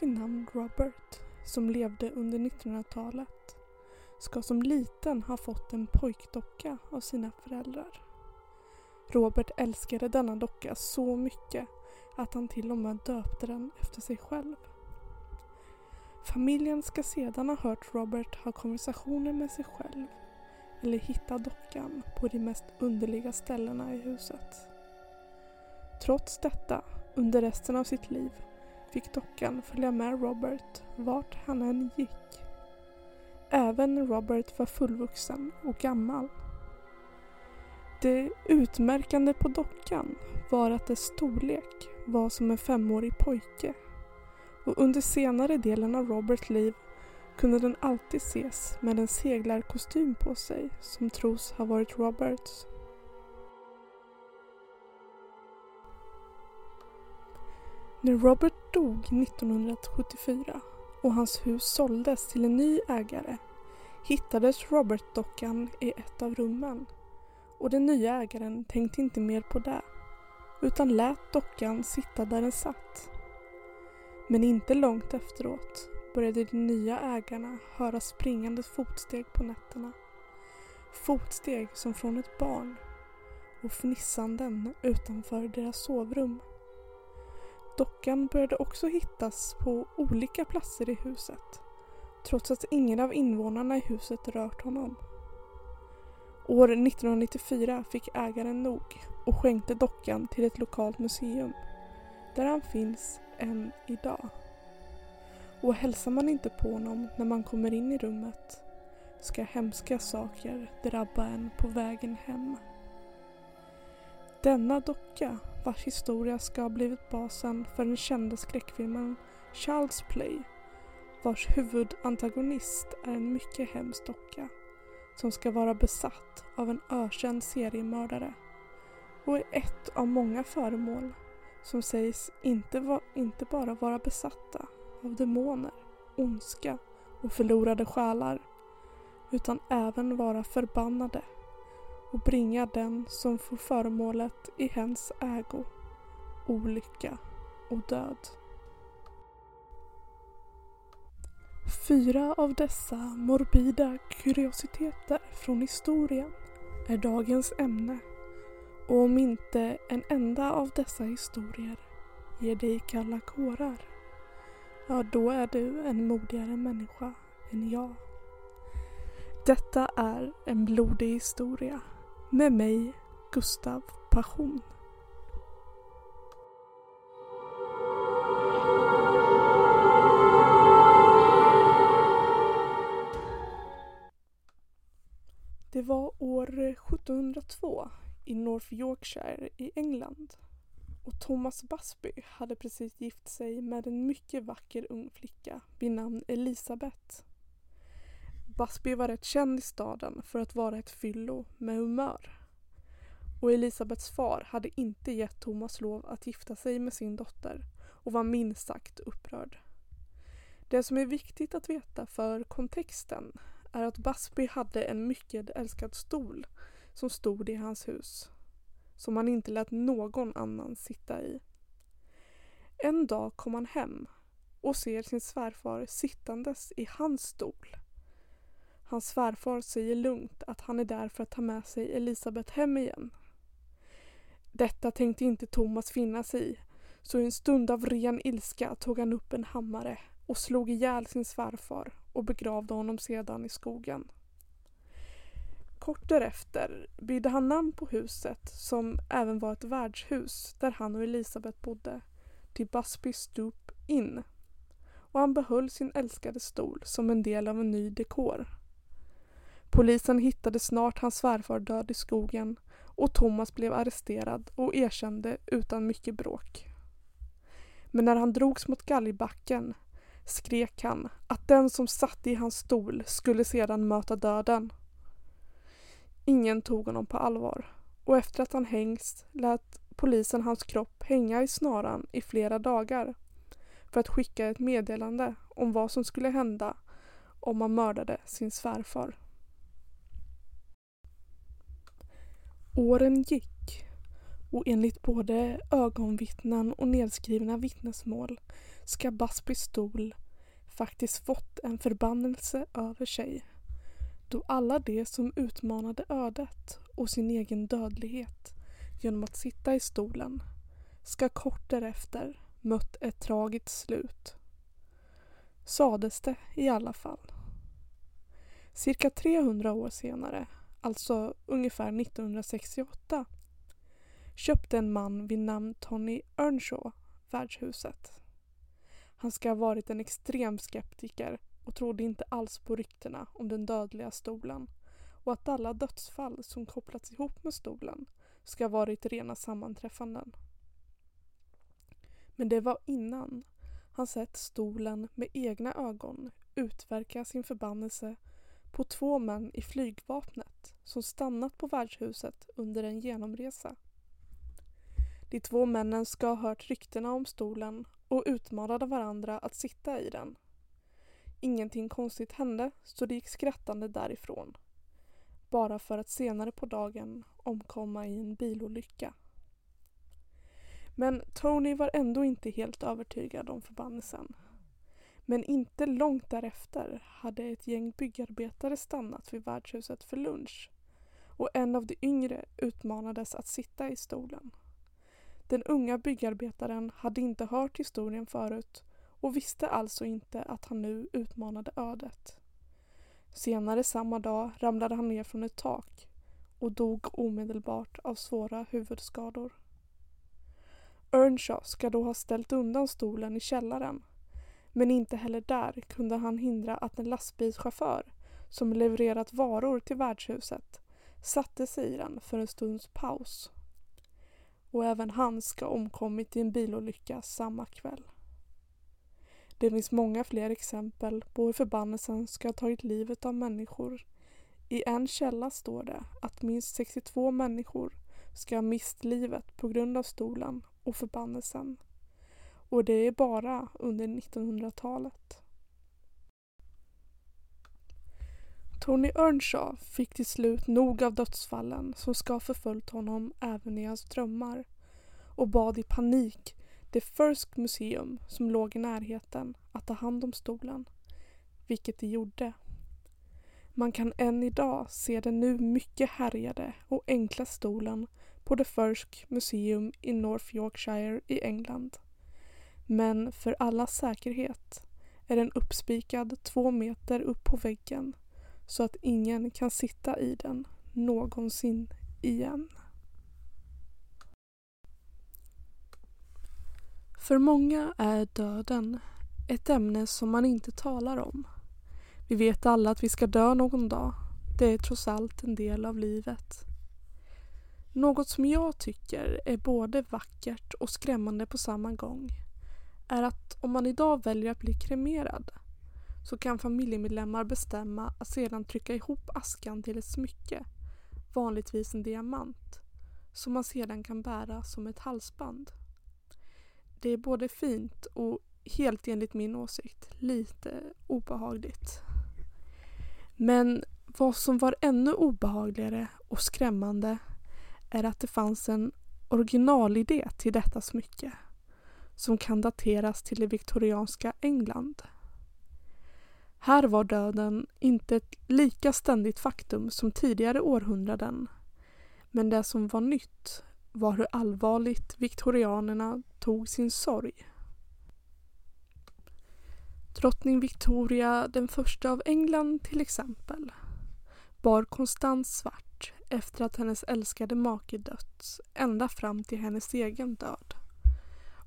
vid namn Robert som levde under 1900-talet ska som liten ha fått en pojkdocka av sina föräldrar. Robert älskade denna docka så mycket att han till och med döpte den efter sig själv. Familjen ska sedan ha hört Robert ha konversationer med sig själv eller hitta dockan på de mest underliga ställena i huset. Trots detta, under resten av sitt liv, fick dockan följa med Robert vart han än gick. Även Robert var fullvuxen och gammal. Det utmärkande på dockan var att dess storlek var som en femårig pojke och under senare delen av Roberts liv kunde den alltid ses med en seglarkostym på sig som tros ha varit Roberts. När Robert dog 1974 och hans hus såldes till en ny ägare hittades Robert-dockan i ett av rummen och den nya ägaren tänkte inte mer på det utan lät dockan sitta där den satt. Men inte långt efteråt började de nya ägarna höra springande fotsteg på nätterna. Fotsteg som från ett barn och fnissanden utanför deras sovrum. Dockan började också hittas på olika platser i huset trots att ingen av invånarna i huset rört honom. År 1994 fick ägaren nog och skänkte dockan till ett lokalt museum där han finns än idag. Och hälsar man inte på honom när man kommer in i rummet ska hemska saker drabba en på vägen hem. Denna docka, vars historia ska ha blivit basen för den kända skräckfilmen Child's Play, vars huvudantagonist är en mycket hemsk docka som ska vara besatt av en ökänd seriemördare och är ett av många föremål som sägs inte, va inte bara vara besatta av demoner, ondska och förlorade själar utan även vara förbannade och bringa den som får föremålet i hens ägo olycka och död. Fyra av dessa morbida kuriositeter från historien är dagens ämne och om inte en enda av dessa historier ger dig kalla kårar, ja då är du en modigare människa än jag. Detta är en blodig historia med mig, Gustav Passion. Det var år 1702 i North Yorkshire i England och Thomas Busby hade precis gift sig med en mycket vacker ung flicka vid namn Elisabeth. Busby var rätt känd i staden för att vara ett fyllo med humör. Och Elisabeths far hade inte gett Thomas lov att gifta sig med sin dotter och var minst sagt upprörd. Det som är viktigt att veta för kontexten är att Busby hade en mycket älskad stol som stod i hans hus. Som han inte lät någon annan sitta i. En dag kom han hem och ser sin svärfar sittandes i hans stol. Hans svärfar säger lugnt att han är där för att ta med sig Elisabeth hem igen. Detta tänkte inte Thomas finna sig i så i en stund av ren ilska tog han upp en hammare och slog ihjäl sin svärfar och begravde honom sedan i skogen. Kort därefter byggde han namn på huset som även var ett värdshus där han och Elisabeth bodde till Busby Stoop Inn och han behöll sin älskade stol som en del av en ny dekor. Polisen hittade snart hans svärfar död i skogen och Thomas blev arresterad och erkände utan mycket bråk. Men när han drogs mot galgbacken skrek han att den som satt i hans stol skulle sedan möta döden. Ingen tog honom på allvar och efter att han hängts lät polisen hans kropp hänga i snaran i flera dagar för att skicka ett meddelande om vad som skulle hända om man mördade sin svärfar. Åren gick och enligt både ögonvittnen och nedskrivna vittnesmål ska Busbys stol faktiskt fått en förbannelse över sig då alla de som utmanade ödet och sin egen dödlighet genom att sitta i stolen ska kort därefter mött ett tragiskt slut. Sades det i alla fall. Cirka 300 år senare, alltså ungefär 1968, köpte en man vid namn Tony Earnshaw värdshuset. Han ska ha varit en extrem skeptiker och trodde inte alls på ryktena om den dödliga stolen och att alla dödsfall som kopplats ihop med stolen ska ha varit rena sammanträffanden. Men det var innan han sett stolen med egna ögon utverka sin förbannelse på två män i flygvapnet som stannat på värdshuset under en genomresa. De två männen ska ha hört ryktena om stolen och utmanade varandra att sitta i den. Ingenting konstigt hände så de gick skrattande därifrån. Bara för att senare på dagen omkomma i en bilolycka. Men Tony var ändå inte helt övertygad om förbannelsen. Men inte långt därefter hade ett gäng byggarbetare stannat vid värdshuset för lunch och en av de yngre utmanades att sitta i stolen. Den unga byggarbetaren hade inte hört historien förut och visste alltså inte att han nu utmanade ödet. Senare samma dag ramlade han ner från ett tak och dog omedelbart av svåra huvudskador. Earnshaw ska då ha ställt undan stolen i källaren men inte heller där kunde han hindra att en lastbilschaufför som levererat varor till värdshuset satte sig i den för en stunds paus. Och även han ska ha omkommit i en bilolycka samma kväll. Det finns många fler exempel på hur förbannelsen ska ha tagit livet av människor. I en källa står det att minst 62 människor ska ha mist livet på grund av stolen och förbannelsen. Och det är bara under 1900-talet. Tony Earnshaw fick till slut nog av dödsfallen som ska ha förföljt honom även i hans drömmar och bad i panik det First Museum som låg i närheten att ta hand om stolen, vilket de gjorde. Man kan än idag se den nu mycket härjade och enkla stolen på The First Museum i North Yorkshire i England. Men för allas säkerhet är den uppspikad två meter upp på väggen så att ingen kan sitta i den någonsin igen. För många är döden ett ämne som man inte talar om. Vi vet alla att vi ska dö någon dag. Det är trots allt en del av livet. Något som jag tycker är både vackert och skrämmande på samma gång är att om man idag väljer att bli kremerad så kan familjemedlemmar bestämma att sedan trycka ihop askan till ett smycke, vanligtvis en diamant, som man sedan kan bära som ett halsband. Det är både fint och, helt enligt min åsikt, lite obehagligt. Men vad som var ännu obehagligare och skrämmande är att det fanns en originalidé till detta smycke som kan dateras till det viktorianska England. Här var döden inte ett lika ständigt faktum som tidigare århundraden men det som var nytt var hur allvarligt viktorianerna tog sin sorg. Drottning Victoria den första av England till exempel bar konstant svart efter att hennes älskade make dött ända fram till hennes egen död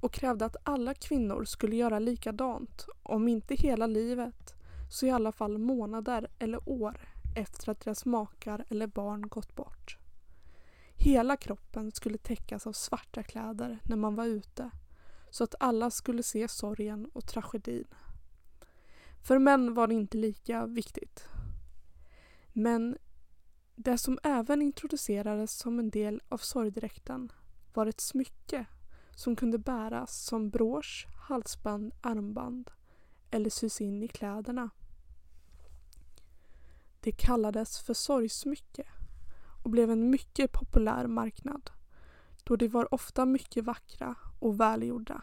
och krävde att alla kvinnor skulle göra likadant om inte hela livet så i alla fall månader eller år efter att deras makar eller barn gått bort. Hela kroppen skulle täckas av svarta kläder när man var ute så att alla skulle se sorgen och tragedin. För män var det inte lika viktigt. Men det som även introducerades som en del av sorgdräkten var ett smycke som kunde bäras som brosch, halsband, armband eller sys in i kläderna. Det kallades för sorgsmycke och blev en mycket populär marknad då de var ofta mycket vackra och välgjorda.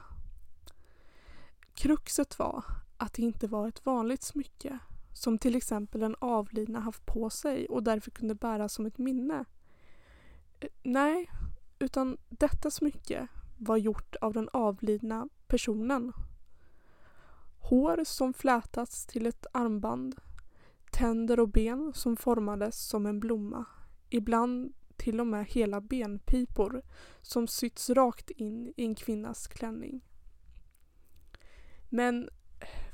Kruxet var att det inte var ett vanligt smycke som till exempel den avlidna haft på sig och därför kunde bäras som ett minne. Eh, nej, utan detta smycke var gjort av den avlidna personen. Hår som flätats till ett armband, tänder och ben som formades som en blomma. Ibland till och med hela benpipor som sytts rakt in i en kvinnas klänning. Men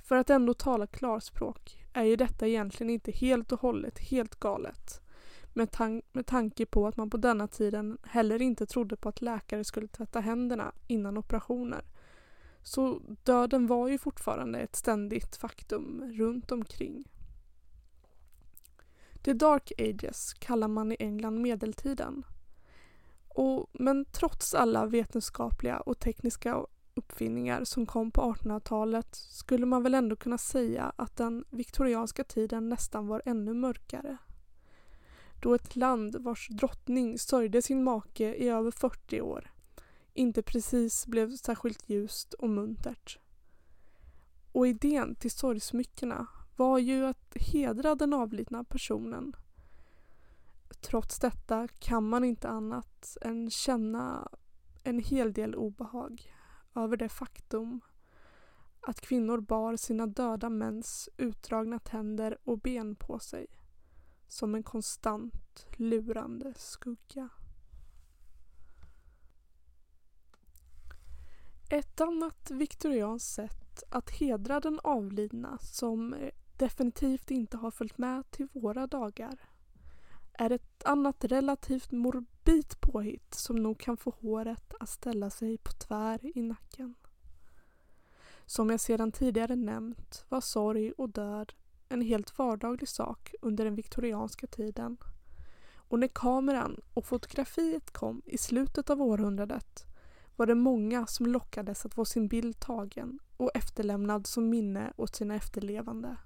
för att ändå tala klarspråk är ju detta egentligen inte helt och hållet helt galet. Med, tan med tanke på att man på denna tiden heller inte trodde på att läkare skulle tvätta händerna innan operationer. Så döden var ju fortfarande ett ständigt faktum runt omkring. The Dark Ages kallar man i England medeltiden. Och, men trots alla vetenskapliga och tekniska uppfinningar som kom på 1800-talet skulle man väl ändå kunna säga att den viktorianska tiden nästan var ännu mörkare. Då ett land vars drottning sörjde sin make i över 40 år inte precis blev särskilt ljust och muntert. Och idén till sorgsmyckena var ju att hedra den avlidna personen. Trots detta kan man inte annat än känna en hel del obehag över det faktum att kvinnor bar sina döda mäns utdragna tänder och ben på sig som en konstant lurande skugga. Ett annat viktorianskt sätt att hedra den avlidna som definitivt inte har följt med till våra dagar är ett annat relativt morbid påhitt som nog kan få håret att ställa sig på tvär i nacken. Som jag sedan tidigare nämnt var sorg och död en helt vardaglig sak under den viktorianska tiden. Och när kameran och fotografiet kom i slutet av århundradet var det många som lockades att få sin bild tagen och efterlämnad som minne åt sina efterlevande.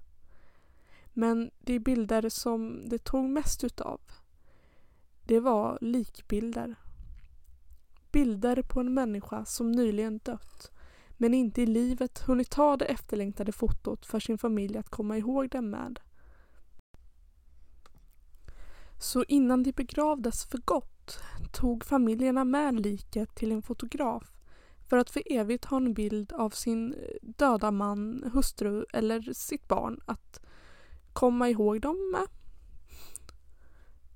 Men de bilder som det tog mest utav det var likbilder. Bilder på en människa som nyligen dött men inte i livet hunnit ta det efterlängtade fotot för sin familj att komma ihåg dem med. Så innan de begravdes för gott tog familjerna med liket till en fotograf för att för evigt ha en bild av sin eh, döda man, hustru eller sitt barn att komma ihåg dem med.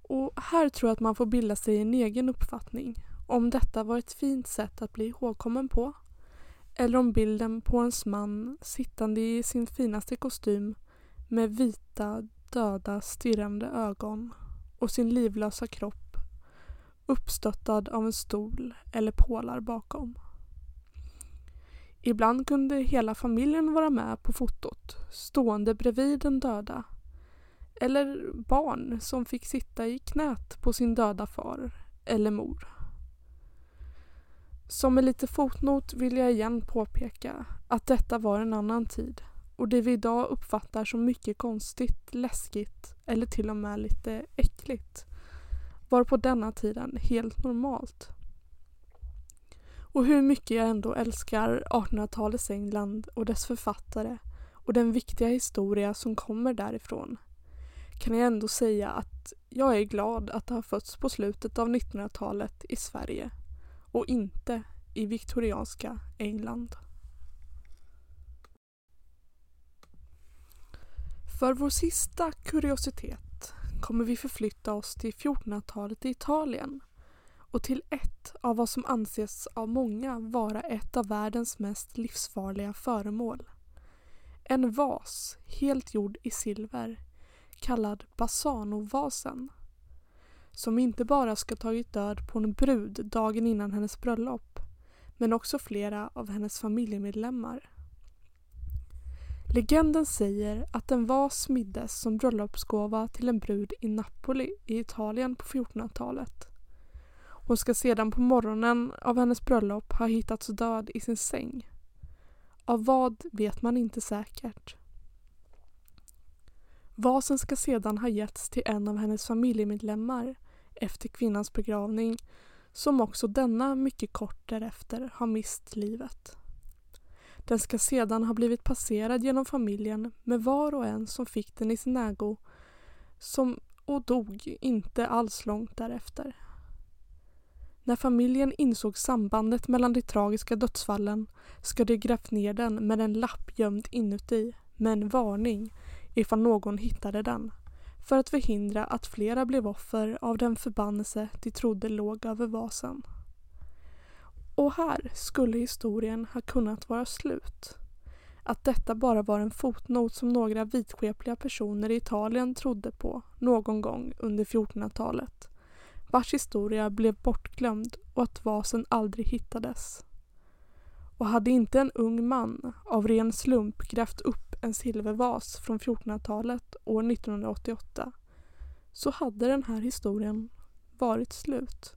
Och här tror jag att man får bilda sig en egen uppfattning om detta var ett fint sätt att bli ihågkommen på eller om bilden på ens man sittande i sin finaste kostym med vita, döda, stirrande ögon och sin livlösa kropp uppstöttad av en stol eller pålar bakom. Ibland kunde hela familjen vara med på fotot, stående bredvid den döda. Eller barn som fick sitta i knät på sin döda far eller mor. Som en liten fotnot vill jag igen påpeka att detta var en annan tid och det vi idag uppfattar som mycket konstigt, läskigt eller till och med lite äckligt var på denna tiden helt normalt. Och hur mycket jag ändå älskar 1800-talets England och dess författare och den viktiga historia som kommer därifrån kan jag ändå säga att jag är glad att ha fötts på slutet av 1900-talet i Sverige och inte i viktorianska England. För vår sista kuriositet kommer vi förflytta oss till 1400-talet i Italien och till ett av vad som anses av många vara ett av världens mest livsfarliga föremål. En vas helt gjord i silver kallad Basanovasen. som inte bara ska tagit död på en brud dagen innan hennes bröllop men också flera av hennes familjemedlemmar. Legenden säger att en vas smiddes som bröllopsgåva till en brud i Napoli i Italien på 1400-talet. Hon ska sedan på morgonen av hennes bröllop ha hittats död i sin säng. Av vad vet man inte säkert. Vasen ska sedan ha getts till en av hennes familjemedlemmar efter kvinnans begravning som också denna mycket kort därefter har mist livet. Den ska sedan ha blivit passerad genom familjen med var och en som fick den i sin ägo som och dog inte alls långt därefter. När familjen insåg sambandet mellan de tragiska dödsfallen ska de grävt ner den med en lapp gömd inuti med en varning ifall någon hittade den för att förhindra att flera blev offer av den förbannelse de trodde låg över vasen. Och här skulle historien ha kunnat vara slut. Att detta bara var en fotnot som några vitskepliga personer i Italien trodde på någon gång under 1400-talet vars historia blev bortglömd och att vasen aldrig hittades. Och hade inte en ung man av ren slump grävt upp en silvervas från 1400-talet år 1988 så hade den här historien varit slut.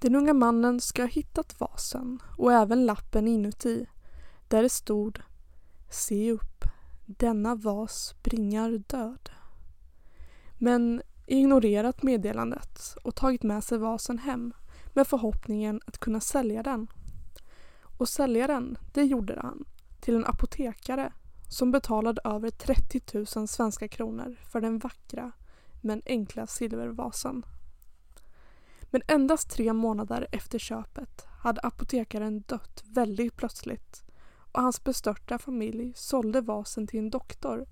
Den unga mannen ska ha hittat vasen och även lappen inuti där det stod Se upp, denna vas bringar död. Men ignorerat meddelandet och tagit med sig vasen hem med förhoppningen att kunna sälja den. Och sälja den, det gjorde han till en apotekare som betalade över 30 000 svenska kronor för den vackra men enkla silvervasen. Men endast tre månader efter köpet hade apotekaren dött väldigt plötsligt och hans bestörta familj sålde vasen till en doktor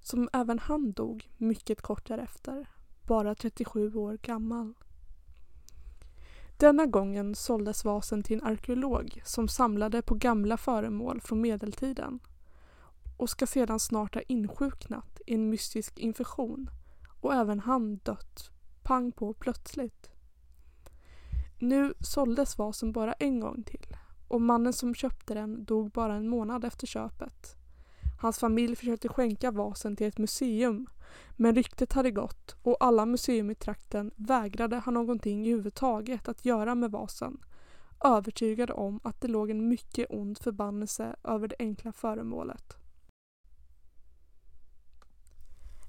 som även han dog mycket kort därefter, bara 37 år gammal. Denna gången såldes vasen till en arkeolog som samlade på gamla föremål från medeltiden och ska sedan snart ha insjuknat i en mystisk infektion och även han dött pang på plötsligt. Nu såldes vasen bara en gång till och mannen som köpte den dog bara en månad efter köpet. Hans familj försökte skänka vasen till ett museum men ryktet hade gått och alla museum i trakten vägrade ha någonting överhuvudtaget att göra med vasen övertygade om att det låg en mycket ond förbannelse över det enkla föremålet.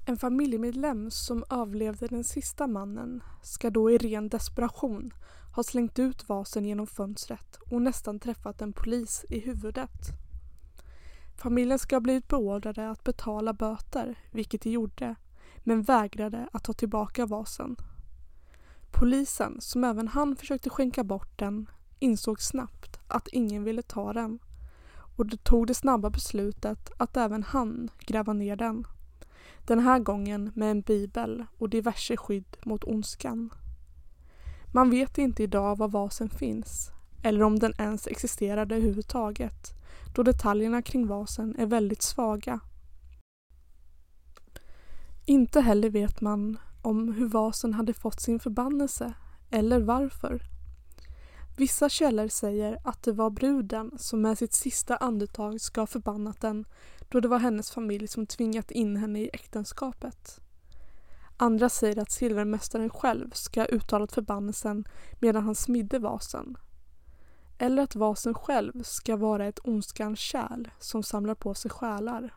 En familjemedlem som överlevde den sista mannen ska då i ren desperation har slängt ut vasen genom fönstret och nästan träffat en polis i huvudet. Familjen ska ha blivit beordrade att betala böter, vilket de gjorde, men vägrade att ta tillbaka vasen. Polisen, som även han försökte skänka bort den, insåg snabbt att ingen ville ta den och de tog det snabba beslutet att även han gräva ner den. Den här gången med en bibel och diverse skydd mot ondskan. Man vet inte idag var vasen finns eller om den ens existerade överhuvudtaget då detaljerna kring vasen är väldigt svaga. Inte heller vet man om hur vasen hade fått sin förbannelse eller varför. Vissa källor säger att det var bruden som med sitt sista andetag ska ha förbannat den då det var hennes familj som tvingat in henne i äktenskapet. Andra säger att silvermästaren själv ska ha uttalat förbannelsen medan han smidde vasen eller att vasen själv ska vara ett ondskans kärl som samlar på sig själar.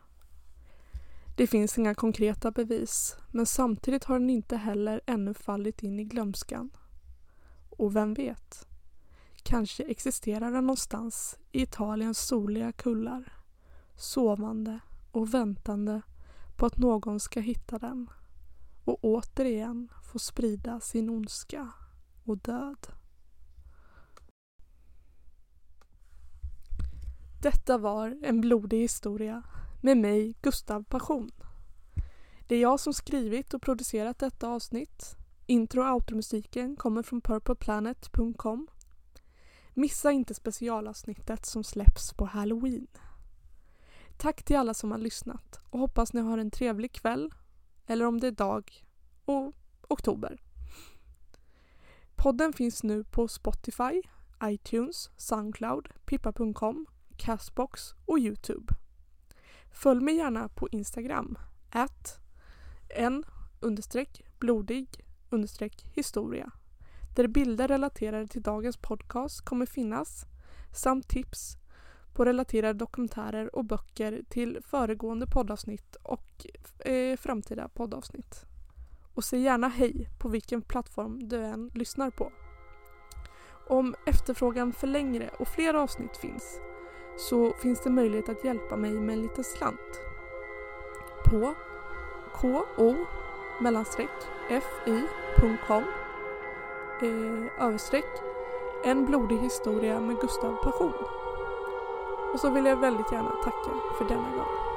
Det finns inga konkreta bevis men samtidigt har den inte heller ännu fallit in i glömskan. Och vem vet? Kanske existerar den någonstans i Italiens soliga kullar. Sovande och väntande på att någon ska hitta den och återigen få sprida sin ondska och död. Detta var en blodig historia med mig, Gustav Passion. Det är jag som skrivit och producerat detta avsnitt. Intro och outromusiken kommer från purpleplanet.com. Missa inte specialavsnittet som släpps på Halloween. Tack till alla som har lyssnat och hoppas ni har en trevlig kväll, eller om det är dag, och oktober. Podden finns nu på Spotify, iTunes, Soundcloud, pippa.com Castbox och Youtube. Följ mig gärna på Instagram, at en blodig historia, där bilder relaterade till dagens podcast kommer finnas samt tips på relaterade dokumentärer och böcker till föregående poddavsnitt och eh, framtida poddavsnitt. Och säg gärna hej på vilken plattform du än lyssnar på. Om efterfrågan för längre och fler avsnitt finns så finns det möjlighet att hjälpa mig med en liten slant. På ko mellanstreck fi.com eh, överstreck en blodig historia med Gustav Passion. Och så vill jag väldigt gärna tacka för denna gång.